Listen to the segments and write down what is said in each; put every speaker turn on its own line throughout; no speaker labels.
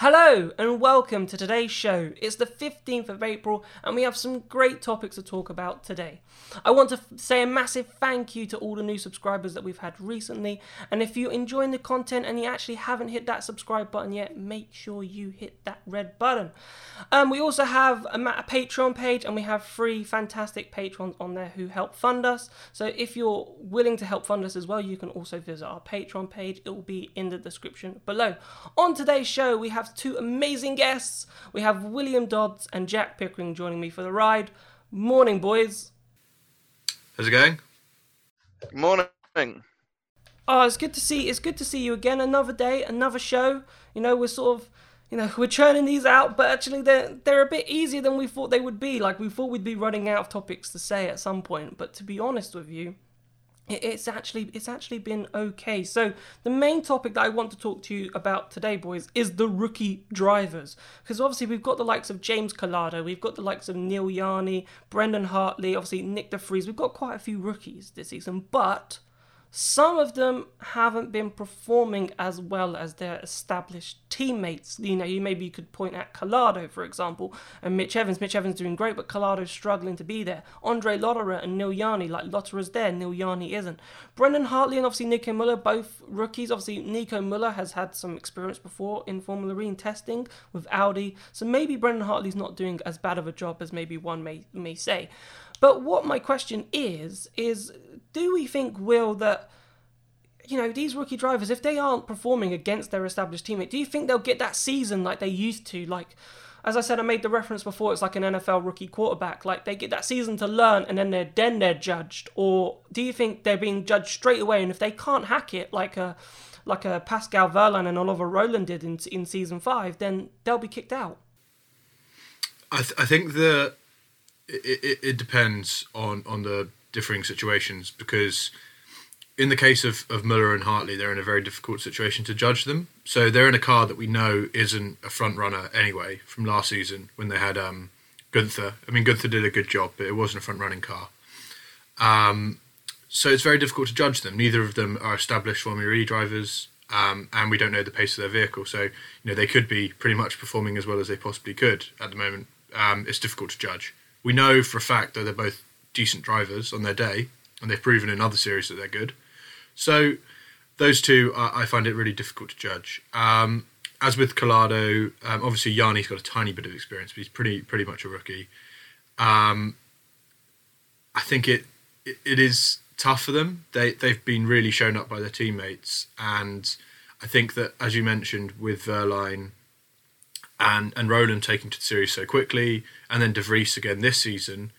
Hello and welcome to today's show. It's the 15th of April and we have some great topics to talk about today. I want to f- say a massive thank you to all the new subscribers that we've had recently. And if you're enjoying the content and you actually haven't hit that subscribe button yet, make sure you hit that red button. Um, we also have a, a Patreon page and we have three fantastic patrons on there who help fund us. So if you're willing to help fund us as well, you can also visit our Patreon page. It will be in the description below. On today's show, we have two amazing guests. We have William Dodds and Jack Pickering joining me for the ride. Morning, boys.
How's it going?
Morning.
Oh, it's good to see. It's good to see you again. Another day, another show. You know, we're sort of, you know, we're churning these out, but actually they're they're a bit easier than we thought they would be. Like we thought we'd be running out of topics to say at some point. But to be honest with you, it- it's actually it's actually been okay. So the main topic that I want to talk to you about today, boys, is the rookie drivers. Because obviously we've got the likes of James Calado, we've got the likes of Neel Jani, Brendan Hartley, obviously Nyck de Vries. We've got quite a few rookies this season, but some of them haven't been performing as well as their established teammates. You know, you maybe you could point at Calado, for example, and Mitch Evans. Mitch Evans doing great, but Calado's struggling to be there. Andre Lotterer and Neel Jani, like Lotterer's there, Neel Jani isn't. Brendan Hartley and obviously Nico Muller, both rookies. Obviously, Nico Muller has had some experience before in Formula E testing with Audi, so maybe Brendan Hartley's not doing as bad of a job as maybe one may may say. But what my question is is do we think will that you know these rookie drivers if they aren't performing against their established teammate do you think they'll get that season like they used to like as I said, I made the reference before. It's like an NFL rookie quarterback. Like they get that season to learn, and then they're then they're judged. Or do you think they're being judged straight away? And if they can't hack it, like a like a Pascal Wehrlein and Oliver Rowland did in in season five, then they'll be kicked out.
I, th- I think the it, it, depends on, on the differing situations because in the case of, of Muller and Hartley, they're in a very difficult situation to judge them. So they're in a car that we know isn't a front runner anyway from last season when they had um, Gunther. I mean, Gunther did a good job, but it wasn't a front running car. Um, so it's very difficult to judge them. Neither of them are established Formula E drivers, um, and we don't know the pace of their vehicle. So you know they could be pretty much performing as well as they possibly could at the moment. Um, it's difficult to judge. We know for a fact that they're both decent drivers on their day, and they've proven in other series that they're good. So those two, I find it really difficult to judge. Um, as with Calado, um, obviously Jani's got a tiny bit of experience, but he's pretty pretty much a rookie. Um, I think it, it it is tough for them. They they've been really shown up by their teammates, and I think that as you mentioned with Wehrlein and and Rowland taking to the series so quickly, and then De Vries again this season,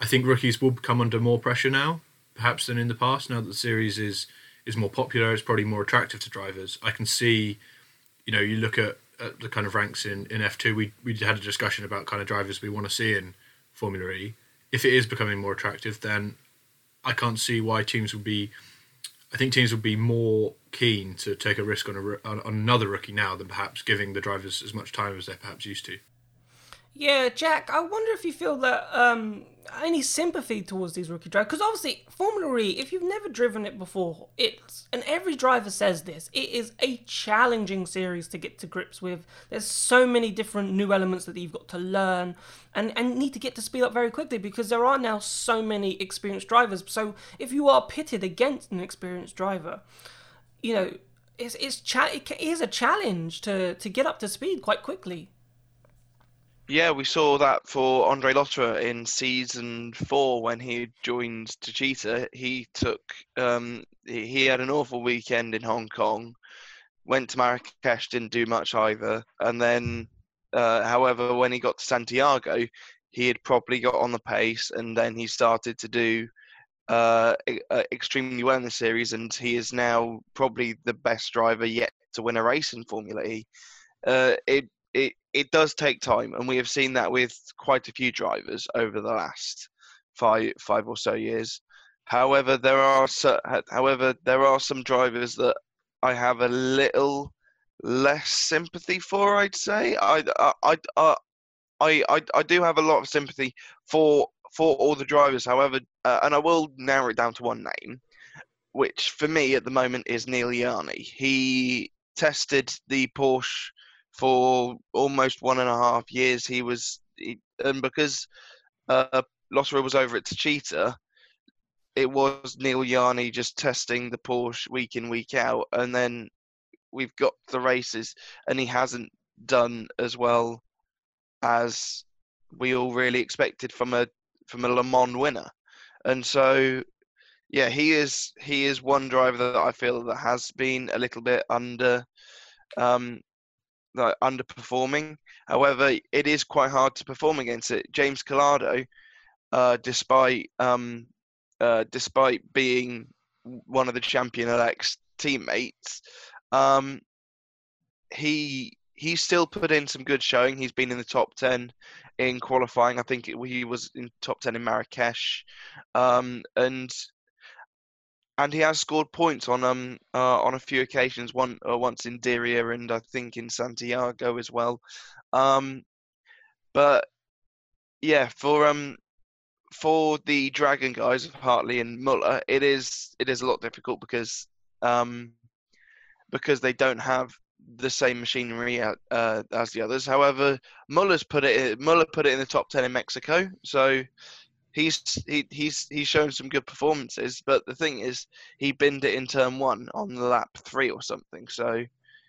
I think rookies will come under more pressure now, perhaps than in the past. Now that the series is is more popular, it's probably more attractive to drivers. I can see, you know, you look at, at the kind of ranks in in F two. We we had a discussion about kind of drivers we want to see in Formula E. If it is becoming more attractive, then I can't see why teams would be. I think teams would be more keen to take a risk on a on, another rookie now than perhaps giving the drivers as much time as they perhaps used to.
Yeah, Jack, I wonder if you feel that um any sympathy towards these rookie drivers because obviously Formula E, if you've never driven it before, it's and every driver says this, it is a challenging series to get to grips with. There's so many different new elements that you've got to learn and and need to get to speed up very quickly because there are now so many experienced drivers. So if you are pitted against an experienced driver, you know, it's it's cha- it is a challenge to to get up to speed quite quickly.
Yeah, we saw that for Andre Lotterer in season four when he joined Techeetah. He took, um, he had an awful weekend in Hong Kong, went to Marrakesh, didn't do much either. And then, uh, however, when he got to Santiago, he had probably got on the pace and then he started to do uh, uh, extremely well in the series. And he is now probably the best driver yet to win a race in Formula E. Uh, it it it does take time, and we have seen that with quite a few drivers over the last five five or so years. However, there are so, however there are some drivers that I have a little less sympathy for. I'd say I I I I, I, I, I do have a lot of sympathy for for all the drivers. However, uh, and I will narrow it down to one name, which for me at the moment is Neel Jani. He tested the Porsche for almost one and a half years. He was, he, and because uh, Lotterer was over at Techeetah, it was Neel Jani just testing the Porsche week in week out, and then we've got the races, and he hasn't done as well as we all really expected from a from a Le Mans winner, and so yeah, he is he is one driver that I feel that has been a little bit under um, like underperforming. However, it is quite hard to perform against it. James Calado, uh, despite um, uh, despite being one of the champion elects teammates, um, he he still put in some good showing. He's been in the top ten in qualifying. I think it, he was in top ten in Marrakesh, um, and and he has scored points on um uh, on a few occasions. One uh, once in Diriyah and I think in Santiago as well. Um, but yeah, for um for the Dragon guys of Hartley and Muller, it is it is a lot difficult because um because they don't have the same machinery uh, as the others. However, Muller's put it Muller put it in the top ten in Mexico, so he's he, he's he's shown some good performances. But the thing is, he binned it in turn one on lap three or something. So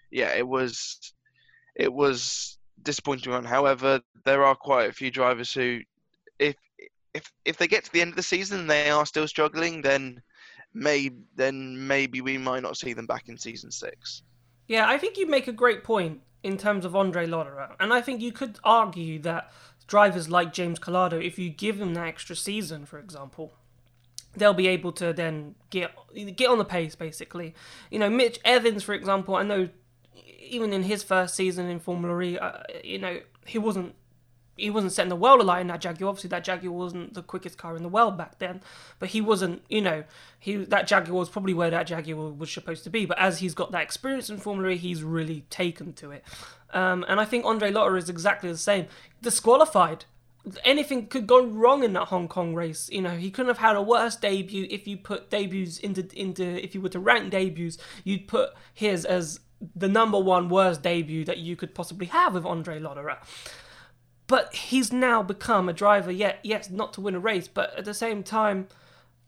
yeah, it was it was disappointing one. However, there are quite a few drivers who, if if if they get to the end of the season and they are still struggling, then may then maybe we might not see them back in season six.
Yeah, I think you make a great point in terms of Andre Lotterer, and I think you could argue that drivers like James Calado, if you give them that extra season, for example, they'll be able to then get get on the pace. Basically, you know, Mitch Evans, for example, I know even in his first season in Formula E, uh, you know, he wasn't he wasn't setting the world alight in that Jaguar. Obviously, that Jaguar wasn't the quickest car in the world back then, but he wasn't. You know, he that Jaguar was probably where that Jaguar was supposed to be. But as he's got that experience in Formula E, he's really taken to it. Um, and I think Andre Lotterer is exactly the same. Disqualified. Anything could go wrong in that Hong Kong race. You know, he couldn't have had a worse debut if you put debuts into into if you were to rank debuts, you'd put his as the number one worst debut that you could possibly have with Andre Lotterer. But he's now become a driver, yet yes, not to win a race, but at the same time,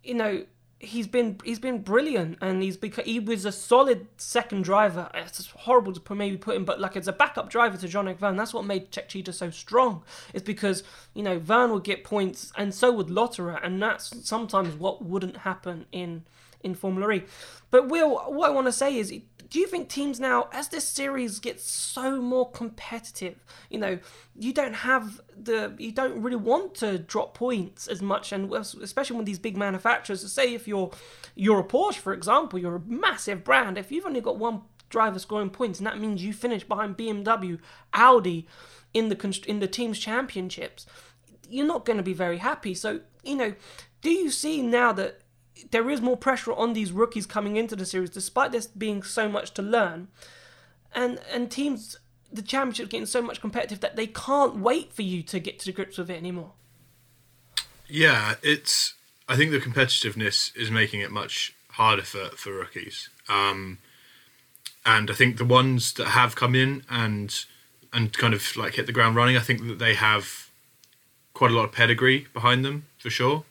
you know, he's been he's been brilliant and he's because he was a solid second driver. It's horrible to maybe put him, but like as a backup driver to Jean Vergne, that's what made Techeetah so strong. Is because you know Vergne would get points and so would Lotterer, and that's sometimes what wouldn't happen in in Formula E. But Will, what I want to say is, do you think teams now, as this series gets so more competitive, you know, you don't have the, you don't really want to drop points as much, and especially when these big manufacturers, say if you're, you're a Porsche, for example, you're a massive brand, if you've only got one driver scoring points, and that means you finish behind BMW, Audi, in the in the teams championships, you're not going to be very happy. So you know, do you see now that there is more pressure on these rookies coming into the series, despite this being so much to learn. And and teams, the championship getting so much competitive that they can't wait for you to get to grips with it anymore.
Yeah, it's. I think the competitiveness is making it much harder for for rookies. Um, and I think the ones that have come in and and kind of like hit the ground running, I think that they have quite a lot of pedigree behind them for sure.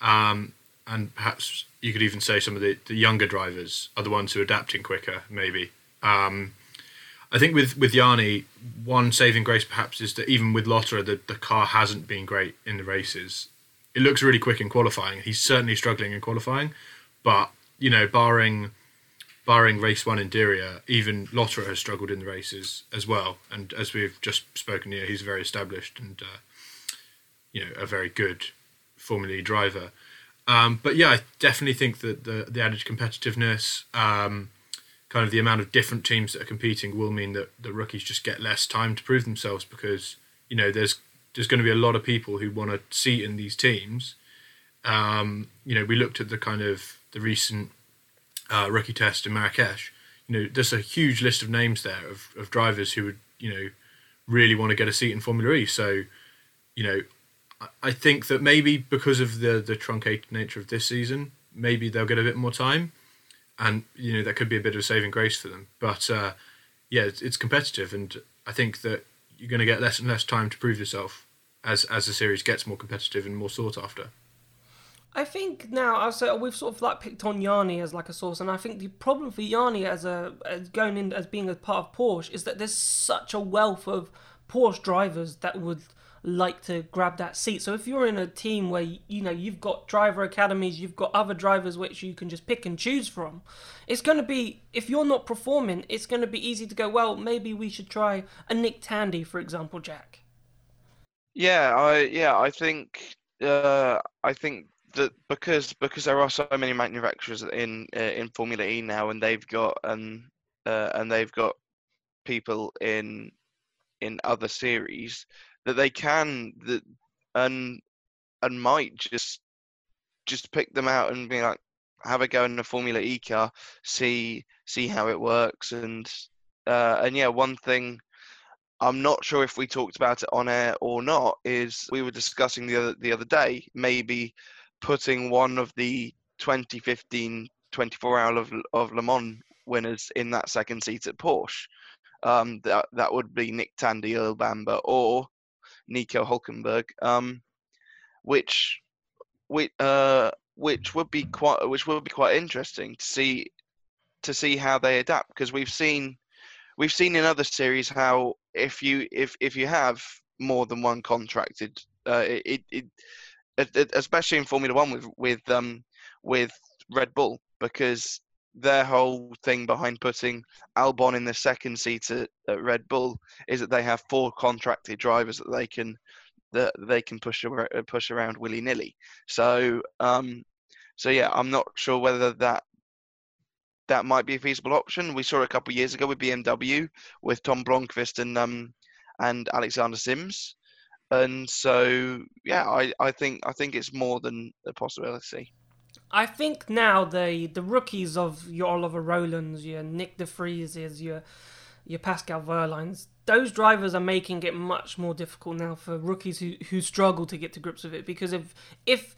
Um, and perhaps you could even say some of the, the younger drivers are the ones who are adapting quicker, maybe. Um, I think with, with Jani, one saving grace perhaps is that even with Lotterer, the, the car hasn't been great in the races. It looks really quick in qualifying. He's certainly struggling in qualifying, but you know, barring barring race one in Diriyah, even Lotterer has struggled in the races as well. And as we've just spoken here, he's very established and uh, you know a very good Formula E driver. Um, but yeah, I definitely think that the the added competitiveness, um, kind of the amount of different teams that are competing, will mean that the rookies just get less time to prove themselves because you know there's there's going to be a lot of people who want to see in these teams. Um, you know, we looked at the kind of the recent uh, rookie test in Marrakesh. You know, there's a huge list of names there of, of drivers who would you know really want to get a seat in Formula E. So, you know, I think that maybe because of the the truncated nature of this season, maybe they'll get a bit more time, and you know that could be a bit of a saving grace for them. But uh, yeah, it's, it's, competitive, and I think that you're going to get less and less time to prove yourself as as the series gets more competitive and more sought after.
I think now I've we've sort of like picked on Jani as like a source, and I think the problem for Jani as a as going in as being a part of Porsche is that there's such a wealth of Porsche drivers that would like to grab that seat. So if you're in a team where you know you've got driver academies, you've got other drivers which you can just pick and choose from, it's going to be if you're not performing, it's going to be easy to go. Well, maybe we should try a Nick Tandy, for example, Jack.
Yeah, I yeah I think uh, I think that because because there are so many manufacturers in uh, in Formula E now, and they've got um uh, and they've got people in in other series that they can that and and might just just pick them out and be like have a go in the Formula E car, see see how it works, and uh, and yeah, one thing I'm not sure if we talked about it on air or not is we were discussing the other the other day maybe putting one of the 2015 24 hour of, of Le Mans winners in that second seat at Porsche. Um, that that would be Nick Tandy, Earl Bamber, or Nico Hulkenberg, um, which which uh, which would be quite which would be quite interesting to see to see how they adapt because we've seen we've seen in other series how if you if if you have more than one contracted uh, it, it, it especially in Formula One with with um with Red Bull because their whole thing behind putting Albon in the second seat at, at, Red Bull is that they have four contracted drivers that they can that they can push push around willy nilly. So um, so yeah, I'm not sure whether that that might be a feasible option. We saw a couple of years ago with BMW with Tom Blomqvist and um and Alexander Sims, and so yeah, I, I think I think it's more than a possibility.
I think now the the rookies of your Oliver Rowlands, your Nick De your your Pascal Wehrleins, those drivers are making it much more difficult now for rookies who, who struggle to get to grips with it because if if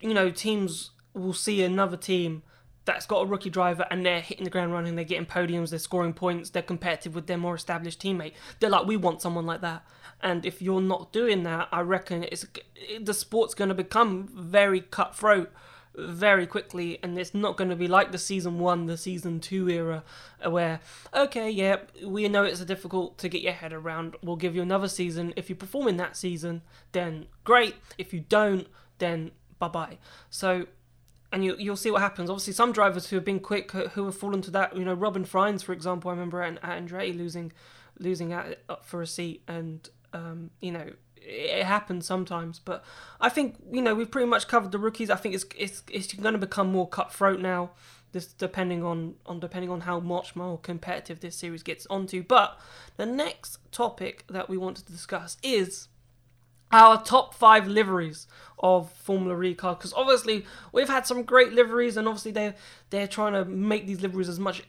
you know teams will see another team that's got a rookie driver and they're hitting the ground running, they're getting podiums, they're scoring points, they're competitive with their more established teammate. They're like, we want someone like that. And if you're not doing that, I reckon it's the sport's going to become very cutthroat very quickly, and it's not going to be like the season one, the season two era, where okay, yeah, we know it's difficult to get your head around. We'll give you another season. If you perform in that season, then great. If you don't, then bye bye. So and you, you'll see what happens. Obviously, some drivers who have been quick, who have fallen to that, you know, Robin Frijns, for example, I remember at, at Andretti losing, losing out for a seat, and um, you know, it happens sometimes. But I think you know we've pretty much covered the rookies. I think it's it's it's going to become more cutthroat now. This depending on on depending on how much more competitive this series gets onto. But the next topic that we want to discuss is our top five liveries of Formula E because obviously we've had some great liveries and obviously they they're trying to make these liveries as much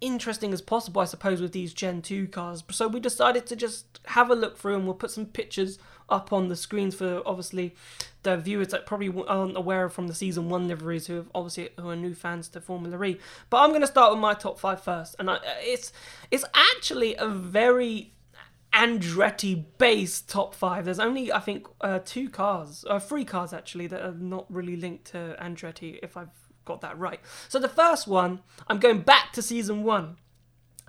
interesting as possible I suppose with these Gen 2 cars. So we decided to just have a look through and we'll put some pictures up on the screens for obviously the viewers that probably aren't aware from the season 1 liveries who have obviously who are new fans to Formula E. But I'm going to start with my top five first, and I, it's it's actually a very Andretti based top five. There's only, I think, uh, two cars, uh, three cars actually, that are not really linked to Andretti, if I've got that right. So the first one, I'm going back to season one.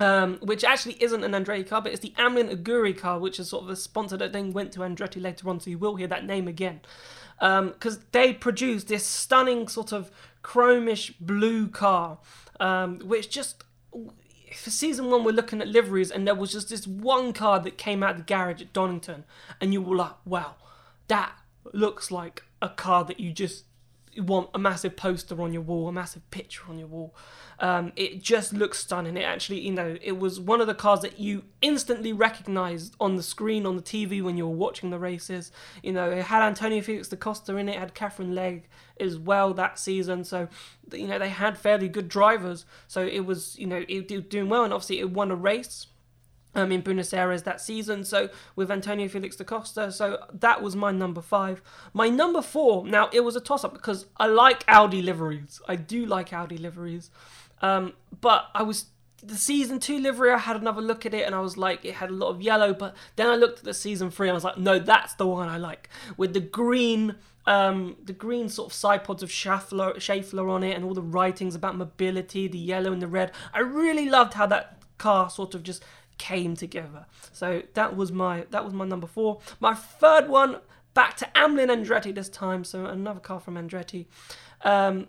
Um, which actually isn't an Andretti car, but it's the Amlin Aguri car, which is sort of a sponsor that then went to Andretti later on, so you will hear that name again. Um because um, they produced this stunning sort of chromish blue car, um, which just for season one, we're looking at liveries, and there was just this one car that came out of the garage at Donington, and you were like, wow, that looks like a car that you just want a massive poster on your wall, a massive picture on your wall. Um, it just looks stunning. It actually, you know, it was one of the cars that you instantly recognized on the screen on the TV when you were watching the races. You know, it had Antonio Felix da Costa in it, it had Katherine Legge as well that season. So, you know, they had fairly good drivers. So it was, you know, it was doing well, and obviously it won a race um, in Buenos Aires that season. So with Antonio Felix da Costa, so that was my number five. My number four. Now it was a toss up because I like Audi liveries. I do like Audi liveries, um, but I was the season two livery, I had another look at it and I was like, it had a lot of yellow. But then I looked at the season three and I was like, no, that's the one I like with the green. Um, the green sort of side pods of Schaeffler, Schaeffler on it, and all the writings about mobility, the yellow and the red. I really loved how that car sort of just came together. So that was my that was my number four. My third one, back to Amlin Andretti this time. So another car from Andretti. Um,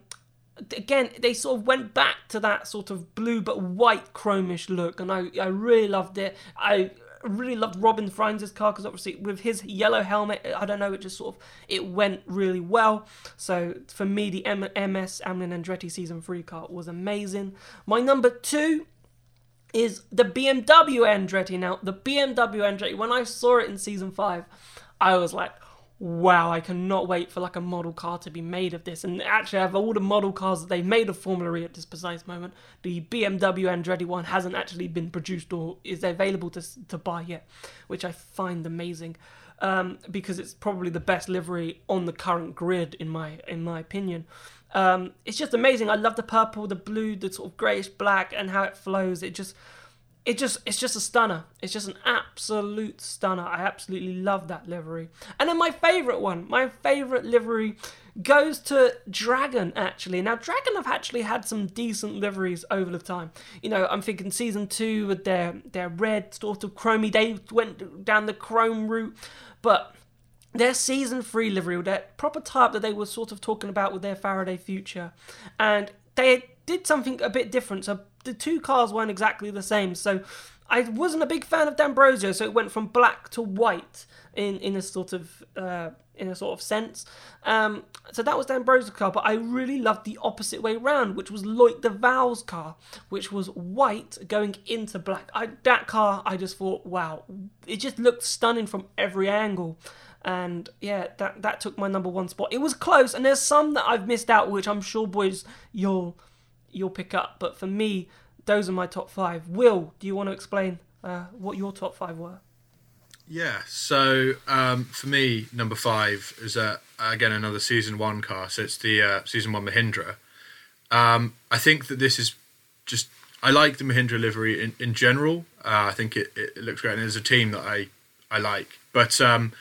again, they sort of went back to that sort of blue but white chromish look, and I, I really loved it. I really loved Robin Frijns' car because obviously with his yellow helmet, I don't know, it just sort of it went really well. So for me, the M- MS Amlin Andretti season three car was amazing. My number two is the BMW Andretti. Now the BMW Andretti, when I saw it in season five, I was like, wow, I cannot wait for like a model car to be made of this. And actually, I have all the model cars that they've made of Formula E at this precise moment. The BMW Andretti one hasn't actually been produced or is available to, to buy yet, which I find amazing. Um, because it's probably the best livery on the current grid in my in my opinion. Um, it's just amazing. I love the purple, the blue, the sort of greyish black, and how it flows. It just it just it's just a stunner. It's just an absolute stunner. I absolutely love that livery. And then my favourite one, my favourite livery goes to Dragon actually. Now Dragon have actually had some decent liveries over the time. You know, I'm thinking season two with their their red sort of chromy, they went down the chrome route, but their season three livery, that proper type that they were sort of talking about with their Faraday Future, and they did something a bit different. So the two cars weren't exactly the same. So I wasn't a big fan of D'Ambrosio, so it went from black to white in in a sort of uh, in a sort of sense. Um, so that was D'Ambrosio's car, but I really loved the opposite way round, which was Loic Duval's car, which was white going into black. I, that car, I just thought, wow, it just looked stunning from every angle. And yeah, that that took my number one spot. It was close, and there's some that I've missed out, which I'm sure, boys, you'll you'll pick up. But for me, those are my top five. Will, do you want to explain uh, what your top five were?
Yeah, so um, for me, number five is uh, again another season one car. So it's the uh, season one Mahindra. Um, I think that this is just I like the Mahindra livery in, in general. Uh, I think it, it, looks great, and there's a team that I I like. But um,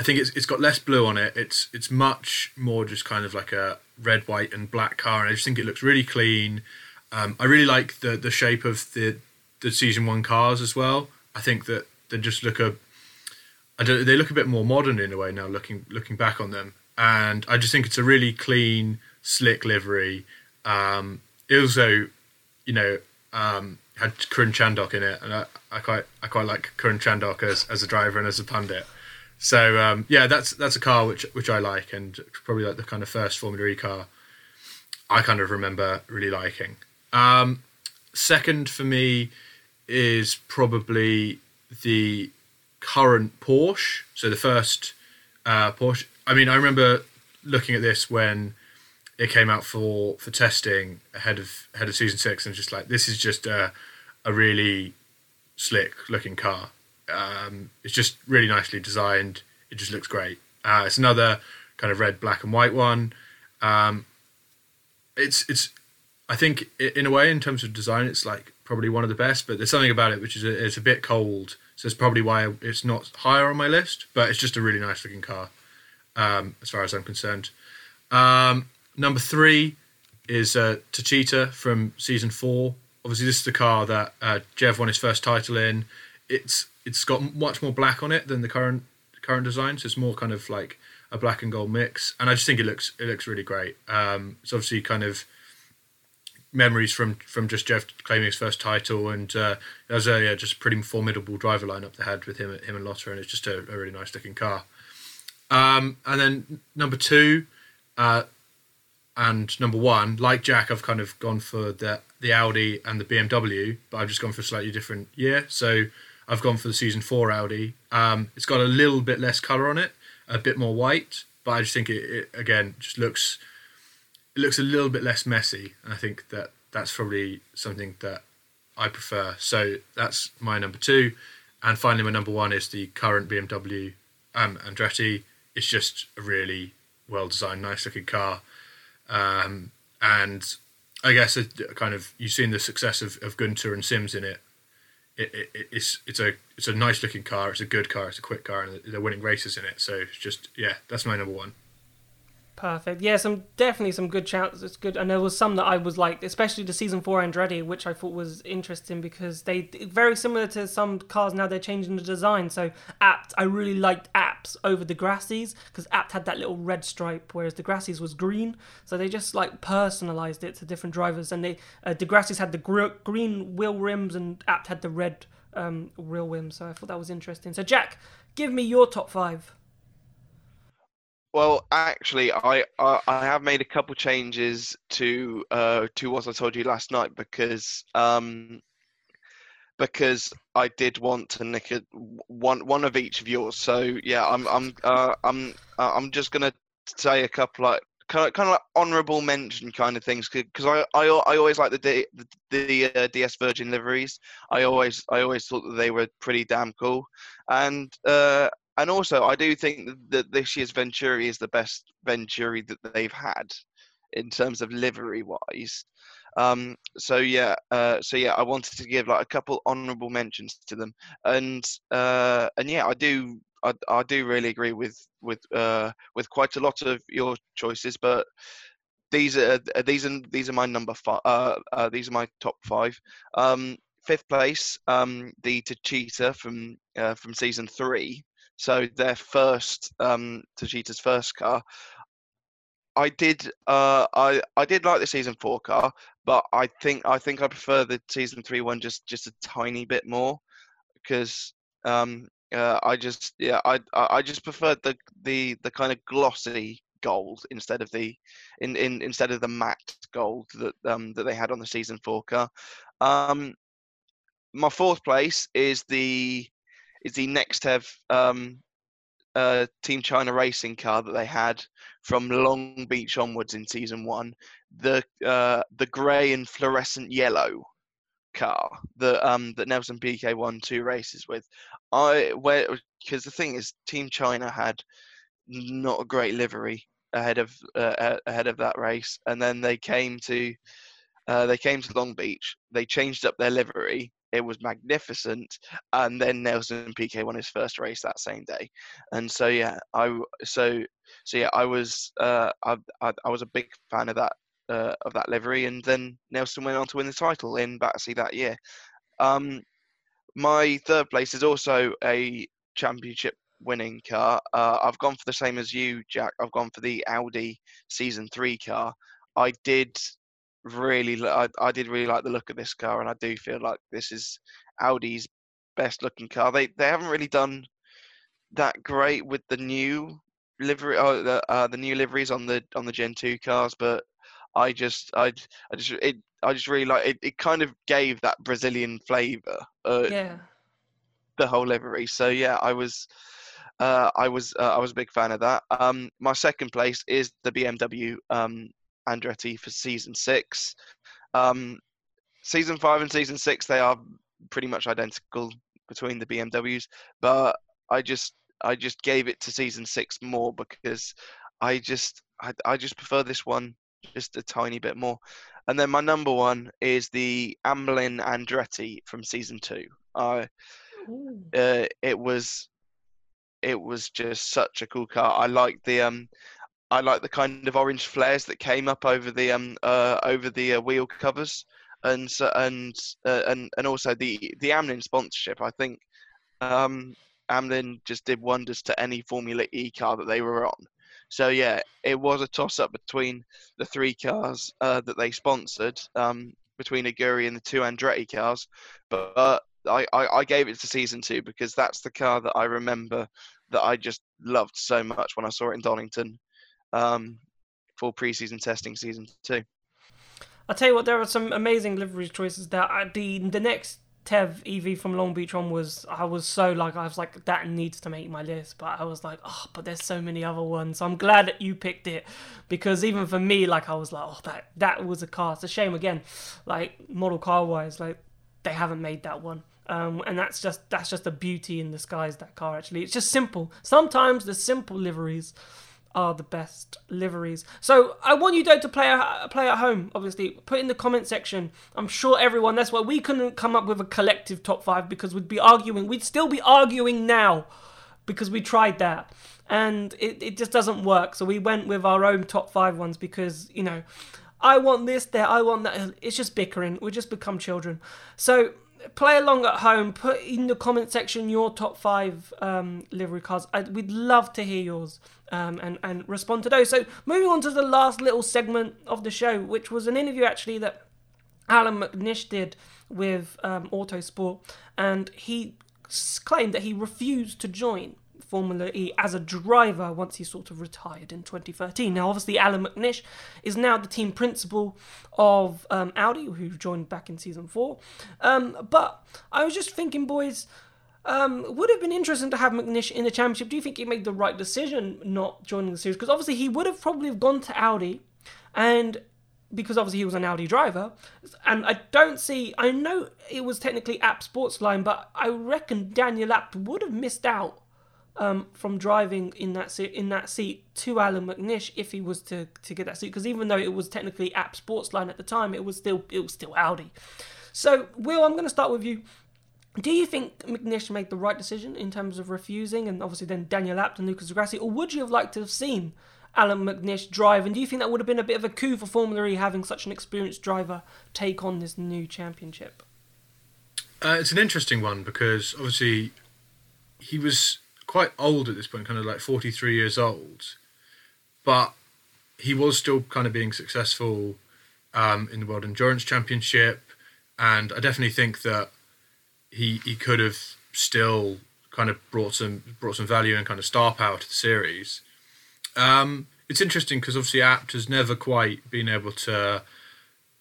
I think it's it's got less blue on it. It's it's much more just kind of like a red, white, and black car, and I just think it looks really clean. Um, I really like the the shape of the the season one cars as well. I think that they just look a I don't, they look a bit more modern in a way now looking looking back on them, and I just think it's a really clean, slick livery. Um, it also, you know, um, had Karun Chandhok in it, and I, I quite I quite like Karun Chandhok as as a driver and as a pundit. So um, yeah, that's that's a car which which I like, and probably like the kind of first Formula E car I kind of remember really liking. Um, second for me is probably the current Porsche. So the first uh, Porsche. I mean, I remember looking at this when it came out for for testing ahead of ahead of season six, and just like this is just a a really slick looking car. Um, it's just really nicely designed. It just looks great. Uh, it's another kind of red, black, and white one. Um, it's it's I think in a way, in terms of design, it's like probably one of the best. But there's something about it which is a, it's a bit cold, so it's probably why it's not higher on my list. But it's just a really nice looking car, um, as far as I'm concerned. Um, number three is uh, Techeetah from season four. Obviously, this is the car that uh, won his first title in. It's it's got much more black on it than the current current design, so it's more kind of like a black and gold mix. And I just think it looks it looks really great. Um, it's obviously kind of memories from from just Jeff claiming his first title, and uh, a yeah, just pretty formidable driver lineup they had with him him and Lotter, and it's just a, a really nice looking car. Um, and then number two, uh, and number one, like Jack, I've kind of gone for the the Audi and the BMW, but I've just gone for a slightly different year. So I've gone for the season four Audi. Um, it's got a little bit less color on it, a bit more white, but I just think it, it again just looks it looks a little bit less messy, and I think that that's probably something that I prefer. So that's my number two, and finally my number one is the current BMW um, Andretti. It's just a really well designed, nice looking car, um, and I guess it kind of you've seen the success of, of Gunter and Sims in it. It, it. It's it's a it's a nice looking car. It's a good car. It's a quick car, and they're winning races in it. So it's just yeah, that's my number one.
Perfect. Yeah, some definitely some good shouts. It's good, and there was some that I was like, especially the season four Andretti, which I thought was interesting because they very similar to some cars now. They're changing the design. So Abt, I really liked Abt's over di Grassi's because Abt had that little red stripe, whereas di Grassi's was green. So they just like personalized it to different drivers, and they uh, di Grassi's had the gr- green wheel rims, and Abt had the red um, wheel rims. So I thought that was interesting. So Jack, give me your top five.
Well, actually, I, I, I have made a couple changes to uh to what I told you last night because um because I did want to nick a, one one of each of yours. So yeah, I'm I'm uh, I'm uh, I'm just gonna say a couple like kind of kind of like honourable mention kind of things because I, I I always like the D, the, the uh, DS Virgin liveries. I always I always thought that they were pretty damn cool, and uh, and also I do think that this year's Venturi is the best Venturi that they've had in terms of livery wise. Um, so yeah, uh, so yeah, I wanted to give like a couple honourable mentions to them, and uh, and yeah, I do I, I do really agree with with uh, with quite a lot of your choices, but these are these are these are my number five. Uh, uh, these are my top five. Um, fifth place, um, the Techeetah from uh, from season three. So their first um, Techeetah's first car. I did uh, I I did like the season four car, but I think I think I prefer the season three one just just a tiny bit more because um, uh, I just yeah I I just preferred the the the kind of glossy gold instead of the in, in instead of the matte gold that um that they had on the season four car. Um, my fourth place is the is the NextEV um, uh, Team China racing car that they had from Long Beach onwards in season one. The uh, the grey and fluorescent yellow car that um that Nelson Piquet won two races with. I where because the thing is, Team China had not a great livery ahead of uh, ahead of that race, and then they came to uh, they came to Long Beach. They changed up their livery. It was magnificent, and then Nelson Piquet won his first race that same day. And so yeah, I so so yeah, I was uh, I, I, I was a big fan of that uh, of that livery, and then Nelson went on to win the title in Battersea that year. Um, my third place is also a championship winning car. Uh, I've gone for the same as you, Jack. I've gone for the Audi Season Three car. I did really, I, I did really like the look of this car, and I do feel like this is Audi's best looking car. They they haven't really done that great with the new livery, oh, the uh, the new liveries on the on the Gen Two cars, but I just I I just it I just really like it. It kind of gave that Brazilian flavour. Uh,
Yeah.
the whole livery. So yeah, I was, uh, I was, uh, I was a big fan of that. Um, my second place is the BMW um, Andretti for season six. Um, season five and season six, they are pretty much identical between the BMWs, but I just, I just gave it to season six more because I just, I, I just prefer this one just a tiny bit more. And then my number one is the Amlin Andretti from season two. I uh, it was it was just such a cool car. I like the um I like the kind of orange flares that came up over the um uh over the uh, wheel covers and so, and uh, and and also the the Amlin sponsorship. I think um Amlin just did wonders to any Formula E car that they were on. So yeah, it was a toss up between the three cars uh, that they sponsored, um, between Aguri and the two Andretti cars. But I, I, I gave it to season two because that's the car that I remember that I just loved so much when I saw it in Donington um, for pre-season testing season two.
I'll tell you what, there are some amazing livery choices. That uh, the the next Tev EV from Long Beach on was I was so like I was like that needs to make my list, but I was like oh, but there's so many other ones. So I'm glad that you picked it because even for me, like I was like oh that that was a car. It's a shame again, like model car wise, like they haven't made that one. Um, and that's just that's just a beauty in disguise. That car actually, it's just simple. Sometimes the simple liveries are the best liveries. So I want you though to play play at home. Obviously, put in the comment section. I'm sure everyone. That's why we couldn't come up with a collective top five because we'd be arguing. We'd still be arguing now because we tried that and it, it just doesn't work. So we went with our own top five ones because you know I want this there, I want that. It's just bickering. We just become children. So play along at home. Put in the comment section your top five um, livery cars. I, we'd love to hear yours um, and and respond to those. So moving on to the last little segment of the show, which was an interview actually that Allan McNish did with um, Autosport, and he claimed that he refused to join Formula E as a driver once he sort of retired in 2013. Now, obviously, Allan McNish is now the team principal of um, Audi, who joined back in season four. Um, but I was just thinking, boys. Um, would have been interesting to have McNish in the championship. Do you think he made the right decision not joining the series? Because obviously he would have probably gone to Audi, and because obviously he was an Audi driver, and I don't see. I know it was technically Abt Sportsline, but I reckon Daniel Abt would have missed out um, from driving in that seat, in that seat to Allan McNish if he was to, to get that seat because even though it was technically Abt Sportsline at the time, it was still it was still Audi. So Will, I'm going to start with you. Do you think McNish made the right decision in terms of refusing, and obviously then Daniel Abt and Lucas Grassi, or would you have liked to have seen Allan McNish drive? And do you think that would have been a bit of a coup for Formula E having such an experienced driver take on this new championship?
Uh, it's an interesting one because obviously he was quite old at this point, kind of like 43 years old, but he was still kind of being successful um, in the World Endurance Championship, and I definitely think that he he could have still kind of brought some brought some value and kind of star power to the series. Um, it's interesting because obviously Abt has never quite been able to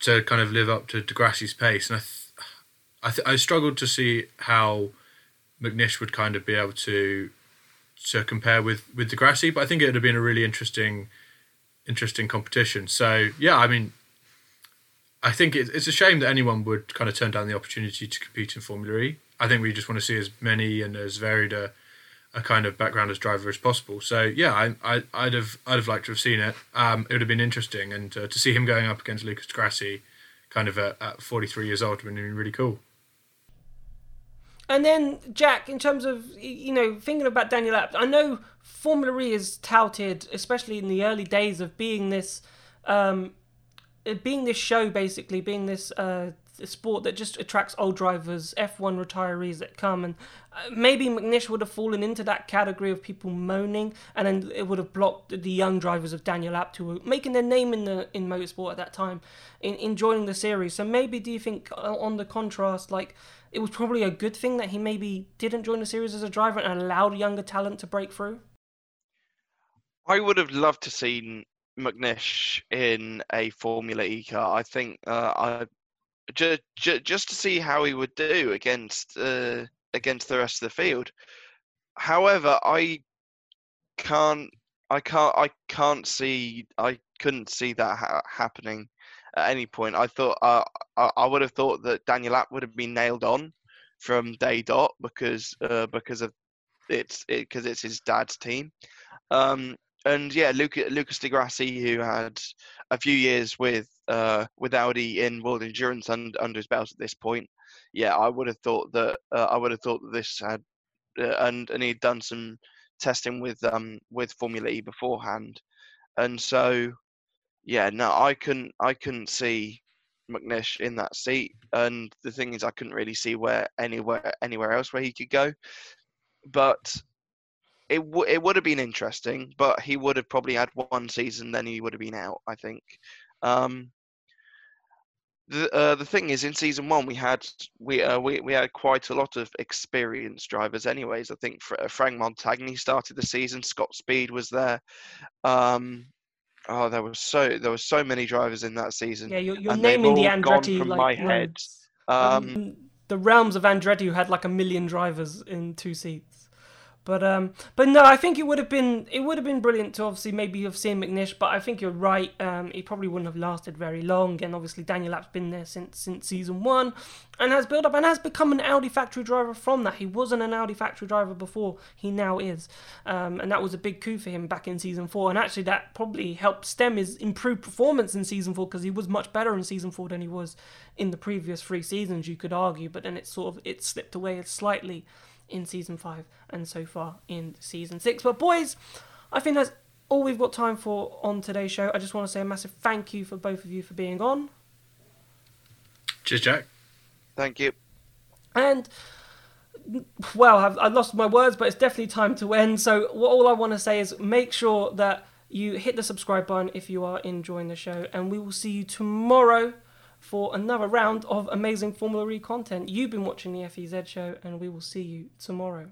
to kind of live up to di Grassi's pace, and I th- I, th- I struggled to see how McNish would kind of be able to to compare with with di Grassi, but I think it would have been a really interesting interesting competition. So yeah, I mean, I think it, it's a shame that anyone would kind of turn down the opportunity to compete in Formula E. I think we just want to see as many and as varied a, a kind of background as driver as possible. So yeah, I, I I'd have I'd have liked to have seen it. Um, it would have been interesting, and uh, to see him going up against Lucas di Grassi, kind of at, at 43 years old, would have been really cool.
And then Jack, in terms of you know thinking about Daniel Abt, I know Formula E is touted, especially in the early days of being this, um, being this show basically, being this uh, sport that just attracts old drivers, F1 retirees that come, and uh, maybe McNish would have fallen into that category of people moaning, and then it would have blocked the young drivers of Daniel Abt who were making their name in the in motorsport at that time, in, in joining the series. So maybe do you think uh, on the contrast, like it was probably a good thing that he maybe didn't join the series as a driver and allowed younger talent to break through?
I would have loved to seen McNish in a Formula E car. I think uh, I just, just to see how he would do against uh, against the rest of the field. However, I can't I can't I can't see I couldn't see that ha- happening at any point. I thought uh, I, would have thought that Daniel Abt would have been nailed on from day dot because uh, because of it's because it, it's his dad's team. Um, and yeah, Luca, Lucas di Grassi, who had a few years with uh, with Audi in World Endurance under, under his belt at this point, yeah, I would have thought that uh, I would have thought that this had uh, and and he'd done some testing with um with Formula E beforehand, and so yeah, no, I couldn't. I couldn't see McNish in that seat, and the thing is, I couldn't really see where anywhere anywhere else where he could go. But it w- it would have been interesting, but he would have probably had one season, then he would have been out. I think. Um, the uh, the thing is, in season one, we had we uh, we we had quite a lot of experienced drivers. Anyways, I think Franck Montagny started the season. Scott Speed was there. Um, Oh, there was so there were so many drivers in that season.
Yeah, you're, you're naming the Andretti
from
like,
my head. Um,
um, the realms of Andretti, who had like a million drivers in two seats. But um, but no, I think it would have been it would have been brilliant to obviously maybe have seen McNish, but I think you're right. Um, he probably wouldn't have lasted very long, and obviously Daniel Abt's been there since since season one, and has built up and has become an Audi factory driver from that. He wasn't an Audi factory driver before, he now is, um, and that was a big coup for him back in season four, and actually that probably helped stem his improved performance in season four because he was much better in season four than he was in the previous three seasons. You could argue, but then it sort of it slipped away slightly in season five and so far in season six. But boys, I think that's all we've got time for on today's show. I just want to say a massive thank you for both of you for being on.
Cheers, Jack.
Thank you.
And well, I've, I've lost my words, but it's definitely time to end. So what, all I want to say is make sure that you hit the subscribe button if you are enjoying the show, and we will see you tomorrow for another round of amazing Formula E content. You've been watching the FEZ show, and we will see you tomorrow.